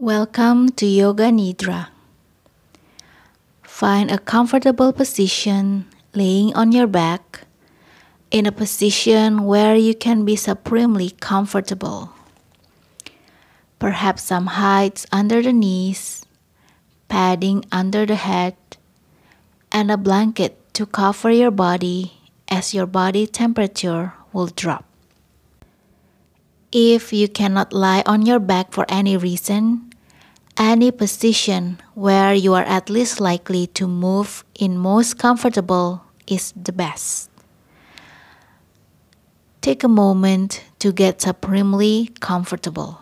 Welcome to Yoga Nidra. Find a comfortable position laying on your back in a position where you can be supremely comfortable. Perhaps some heights under the knees, padding under the head, and a blanket to cover your body as your body temperature will drop. If you cannot lie on your back for any reason, any position where you are at least likely to move in most comfortable is the best. Take a moment to get supremely comfortable.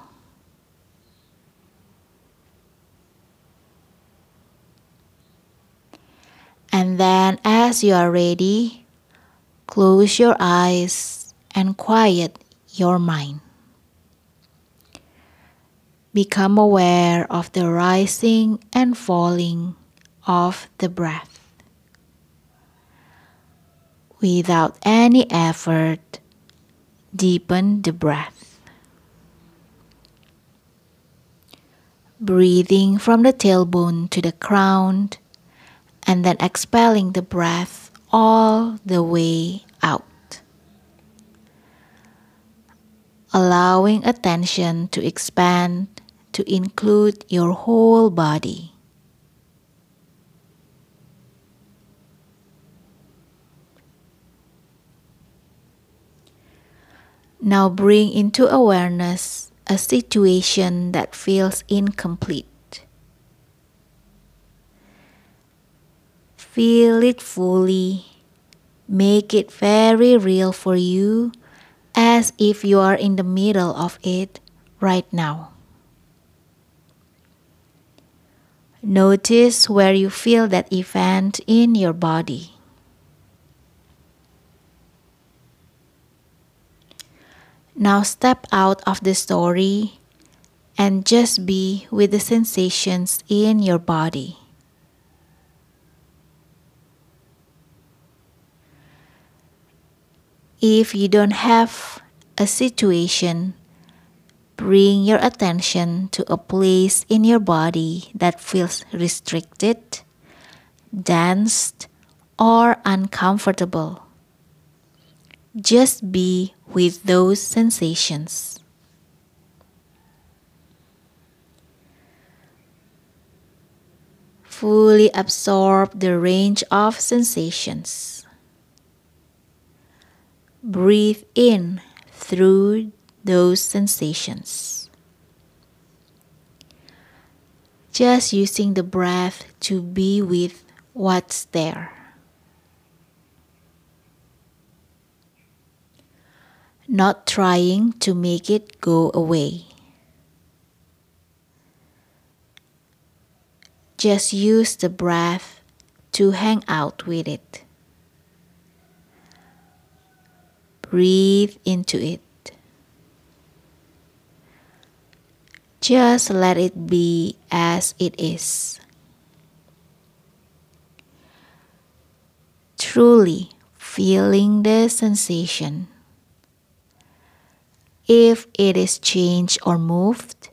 And then, as you are ready, close your eyes and quiet your mind. Become aware of the rising and falling of the breath. Without any effort, deepen the breath. Breathing from the tailbone to the crown and then expelling the breath all the way out. Allowing attention to expand to include your whole body. Now bring into awareness a situation that feels incomplete. Feel it fully. Make it very real for you as if you are in the middle of it right now. Notice where you feel that event in your body. Now step out of the story and just be with the sensations in your body. If you don't have a situation, bring your attention to a place in your body that feels restricted, danced, or uncomfortable. Just be with those sensations. Fully absorb the range of sensations. Breathe in through those sensations. Just using the breath to be with what's there. Not trying to make it go away. Just use the breath to hang out with it. Breathe into it. Just let it be as it is. Truly feeling the sensation. If it is changed or moved,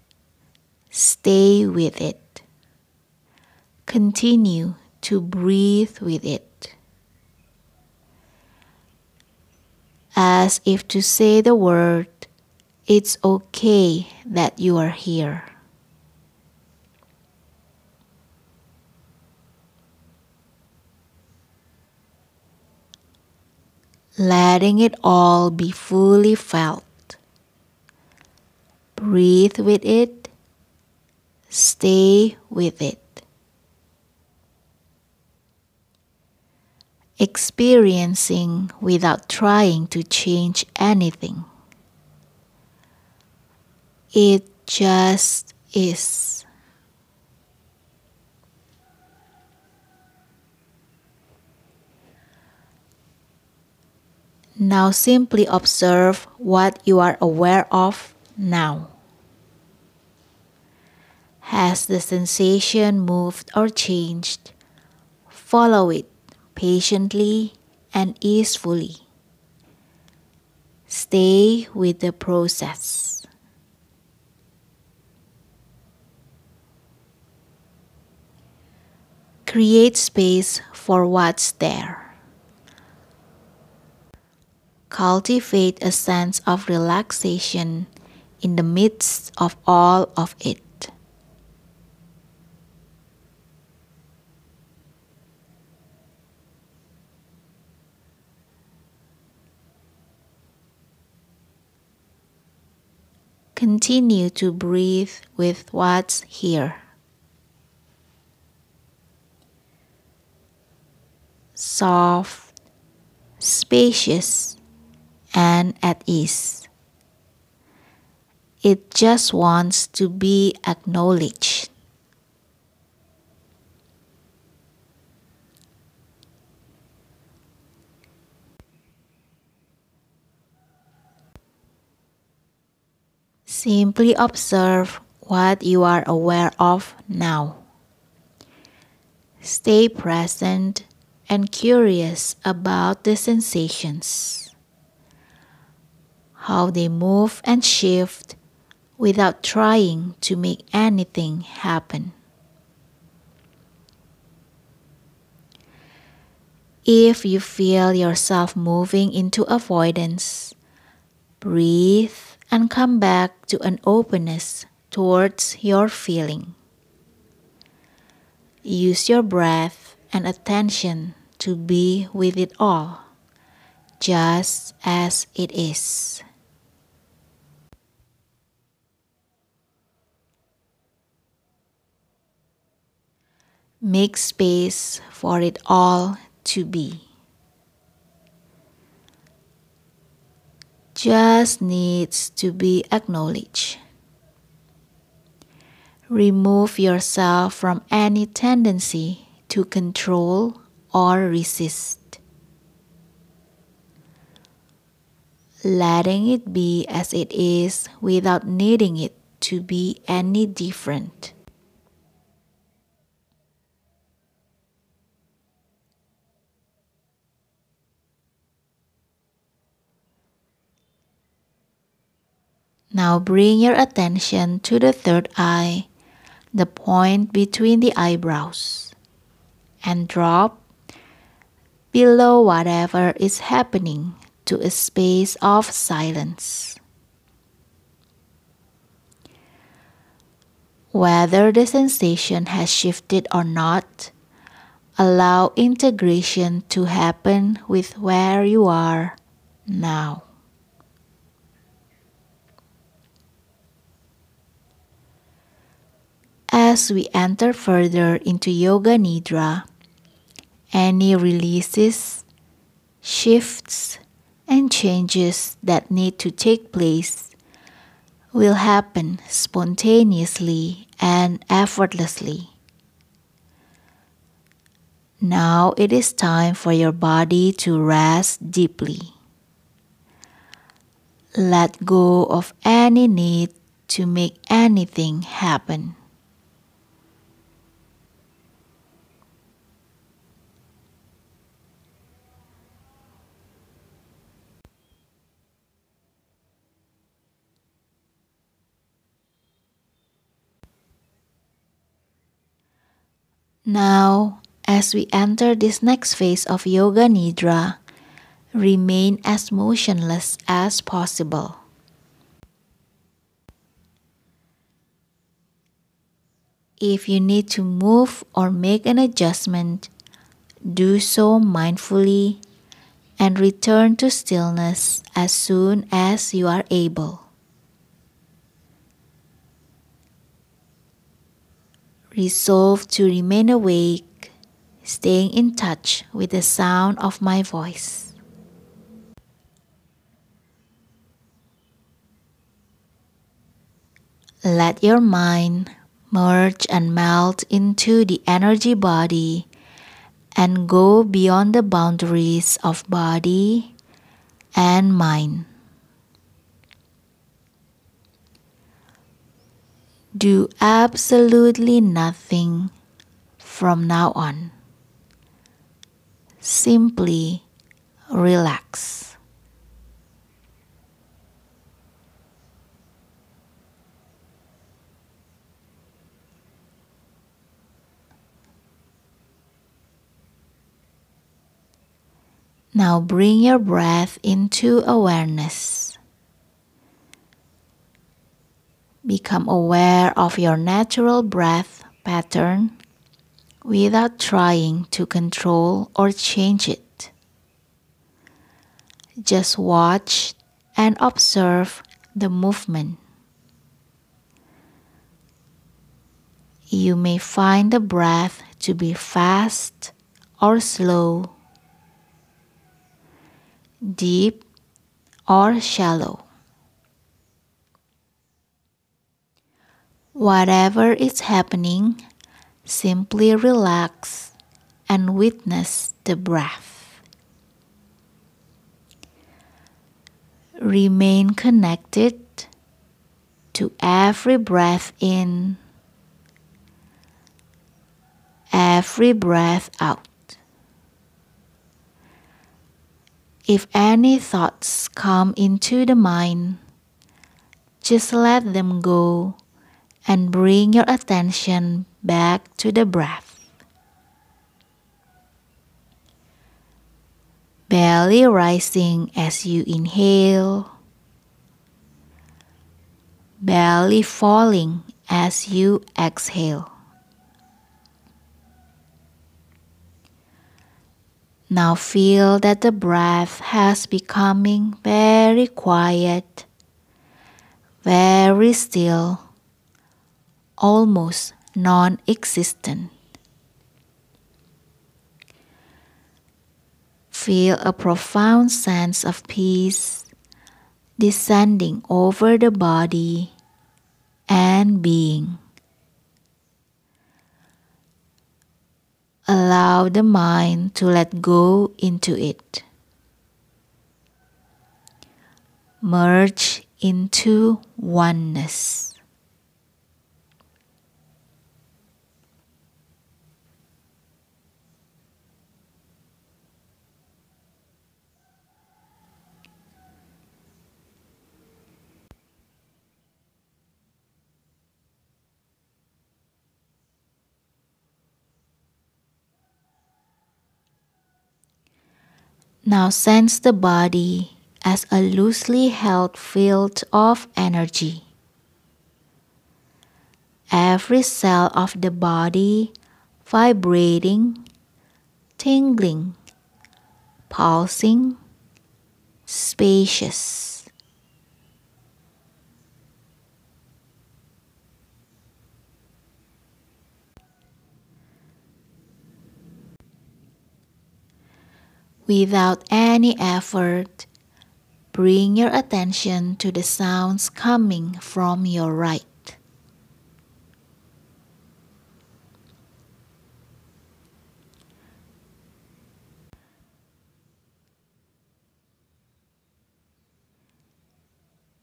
stay with it. Continue to breathe with it. as if to say the word, It's okay that you are here. Letting it all be fully felt. Breathe with it. Stay with it. experiencing without trying to change anything. It just is. Now simply observe what you are aware of now. Has the sensation moved or changed? Follow it patiently and easefully. Stay with the process. Create space for what's there. Cultivate a sense of relaxation in the midst of all of it. Continue to breathe with what's here. Soft, spacious, and at ease. It just wants to be acknowledged. Simply observe what you are aware of now. Stay present and curious about the sensations, how they move and shift without trying to make anything happen. If you feel yourself moving into avoidance, breathe and come back to an openness towards your feeling. Use your breath and attention to be with it all, just as it is. Make space for it all to be. just needs to be acknowledged. Remove yourself from any tendency to control or resist. Letting it be as it is without needing it to be any different. Now bring your attention to the third eye, the point between the eyebrows, and drop below whatever is happening to a space of silence. Whether the sensation has shifted or not, allow integration to happen with where you are now. As we enter further into Yoga Nidra, any releases, shifts, and changes that need to take place will happen spontaneously and effortlessly. Now it is time for your body to rest deeply. Let go of any need to make anything happen. Now, as we enter this next phase of Yoga Nidra, remain as motionless as possible. If you need to move or make an adjustment, do so mindfully and return to stillness as soon as you are able. Resolve to remain awake, staying in touch with the sound of my voice. Let your mind merge and melt into the energy body and go beyond the boundaries of body and mind. do absolutely nothing from now on. Simply relax. Now bring your breath into awareness. Become aware of your natural breath pattern without trying to control or change it. Just watch and observe the movement. You may find the breath to be fast or slow deep or shallow. Whatever is happening, simply relax and witness the breath. Remain connected to every breath in, every breath out. If any thoughts come into the mind, just let them go and bring your attention back to the breath. Belly rising as you inhale, belly falling as you exhale. Now feel that the breath has becoming very quiet, very still, almost non-existent. Feel a profound sense of peace descending over the body and being. Allow the mind to let go into it. Merge into oneness. Now sense the body as a loosely held field of energy. Every cell of the body vibrating, tingling, pulsing, spacious. Without any effort, bring your attention to the sounds coming from your right.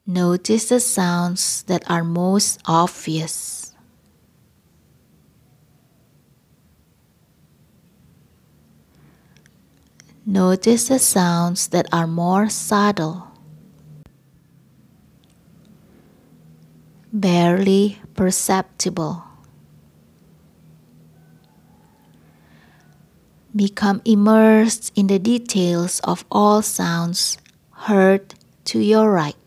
Notice the sounds that are most obvious. Notice the sounds that are more subtle, barely perceptible. Become immersed in the details of all sounds heard to your right.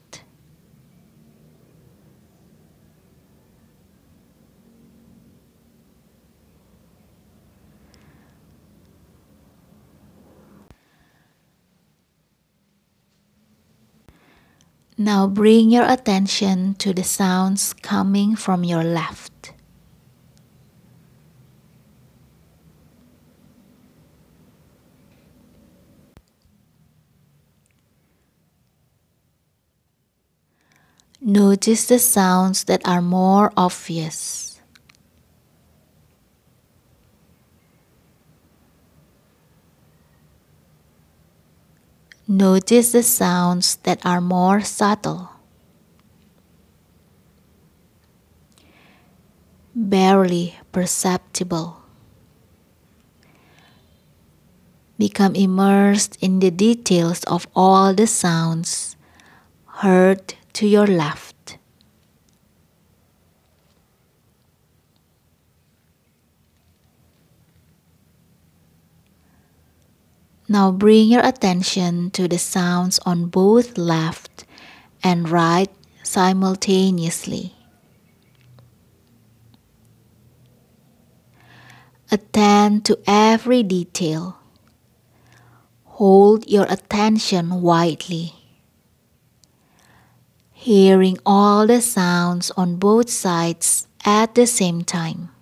Now bring your attention to the sounds coming from your left. Notice the sounds that are more obvious. Notice the sounds that are more subtle. Barely perceptible. Become immersed in the details of all the sounds heard to your left. Now bring your attention to the sounds on both left and right simultaneously. Attend to every detail. Hold your attention widely. Hearing all the sounds on both sides at the same time.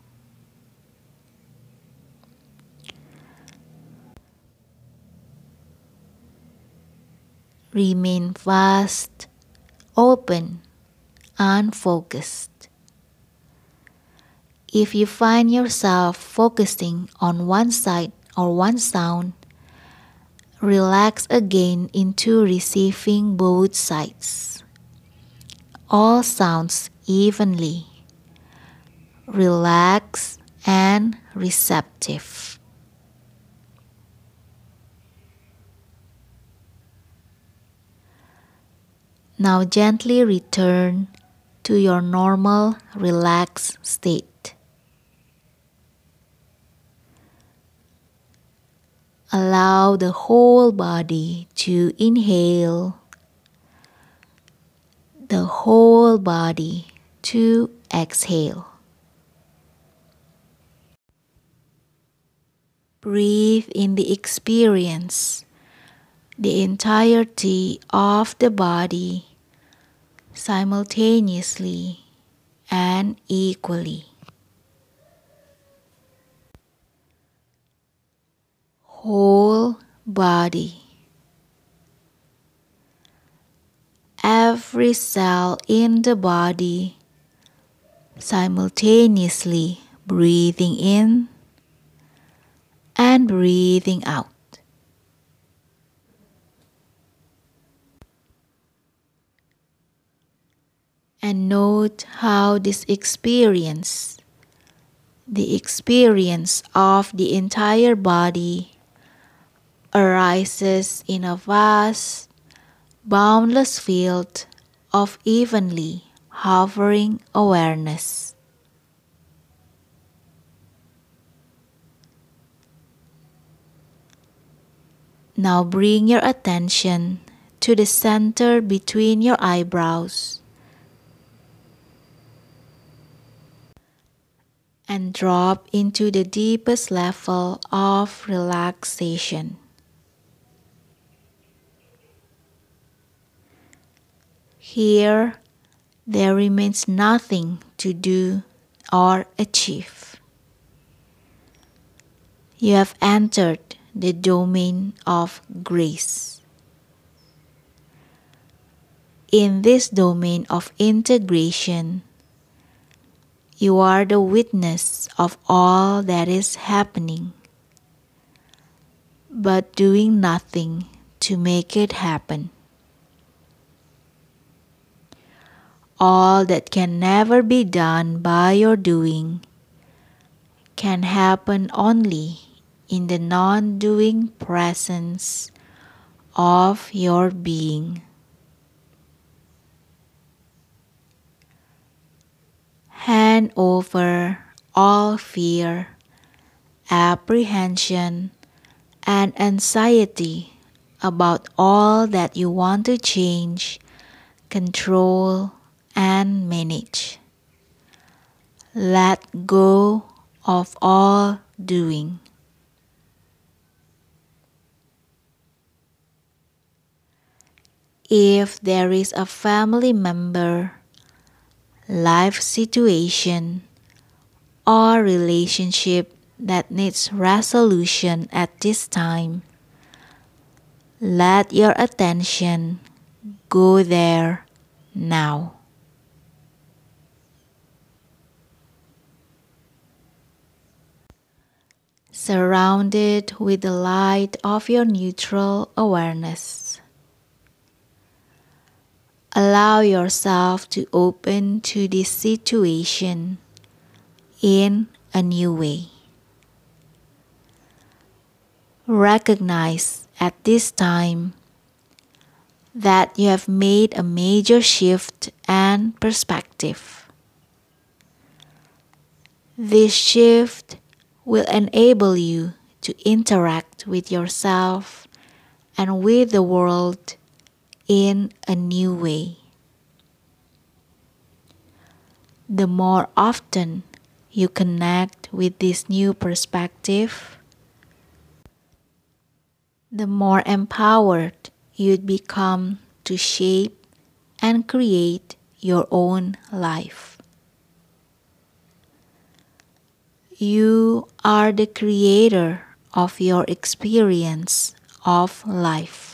Remain fast, open, and focused. If you find yourself focusing on one side or one sound, relax again into receiving both sides. All sounds evenly. Relax and receptive. Now gently return to your normal relaxed state. Allow the whole body to inhale, the whole body to exhale. Breathe in the experience, the entirety of the body simultaneously and equally. Whole body. Every cell in the body simultaneously breathing in and breathing out. And note how this experience, the experience of the entire body, arises in a vast, boundless field of evenly hovering awareness. Now bring your attention to the center between your eyebrows and drop into the deepest level of relaxation. Here, there remains nothing to do or achieve. You have entered the domain of grace. In this domain of integration, you are the witness of all that is happening, but doing nothing to make it happen. All that can never be done by your doing can happen only in the non doing presence of your being. Hand over all fear, apprehension, and anxiety about all that you want to change, control, and manage. Let go of all doing. If there is a family member life situation, or relationship that needs resolution at this time, let your attention go there now. Surrounded with the light of your neutral awareness. Allow yourself to open to this situation in a new way. Recognize at this time that you have made a major shift and perspective. This shift will enable you to interact with yourself and with the world in a new way. The more often you connect with this new perspective, the more empowered you'd become to shape and create your own life. You are the creator of your experience of life.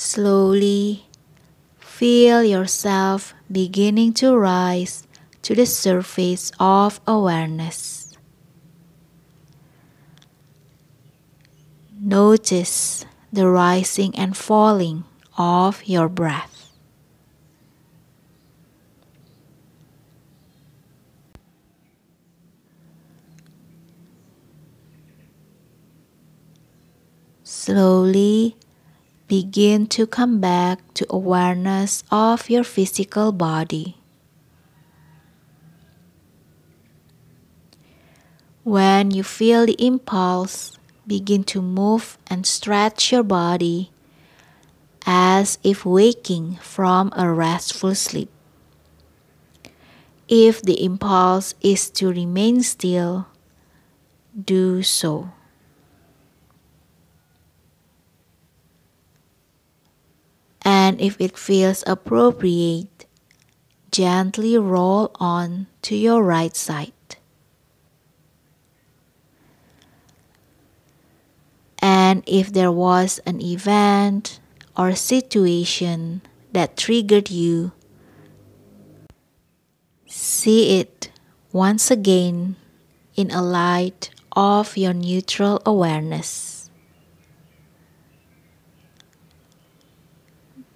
Slowly feel yourself beginning to rise to the surface of awareness. Notice the rising and falling of your breath. Slowly begin to come back to awareness of your physical body. When you feel the impulse, begin to move and stretch your body as if waking from a restful sleep. If the impulse is to remain still, do so. And if it feels appropriate, gently roll on to your right side. And if there was an event or situation that triggered you, see it once again in a light of your neutral awareness.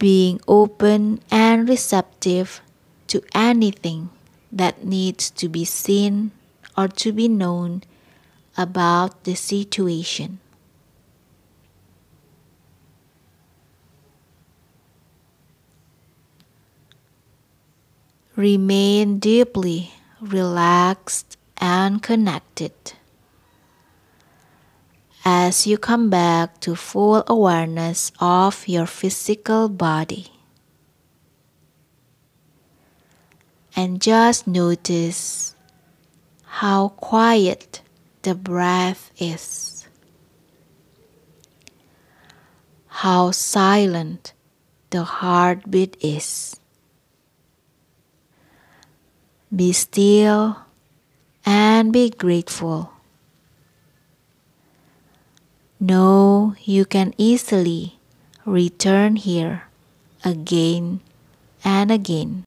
Being open and receptive to anything that needs to be seen or to be known about the situation. Remain deeply relaxed and connected. As you come back to full awareness of your physical body. And just notice how quiet the breath is, how silent the heartbeat is. Be still and be grateful. Know you can easily return here again and again.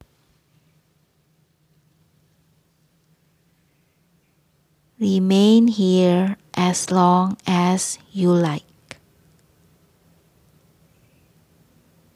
Remain here as long as you like.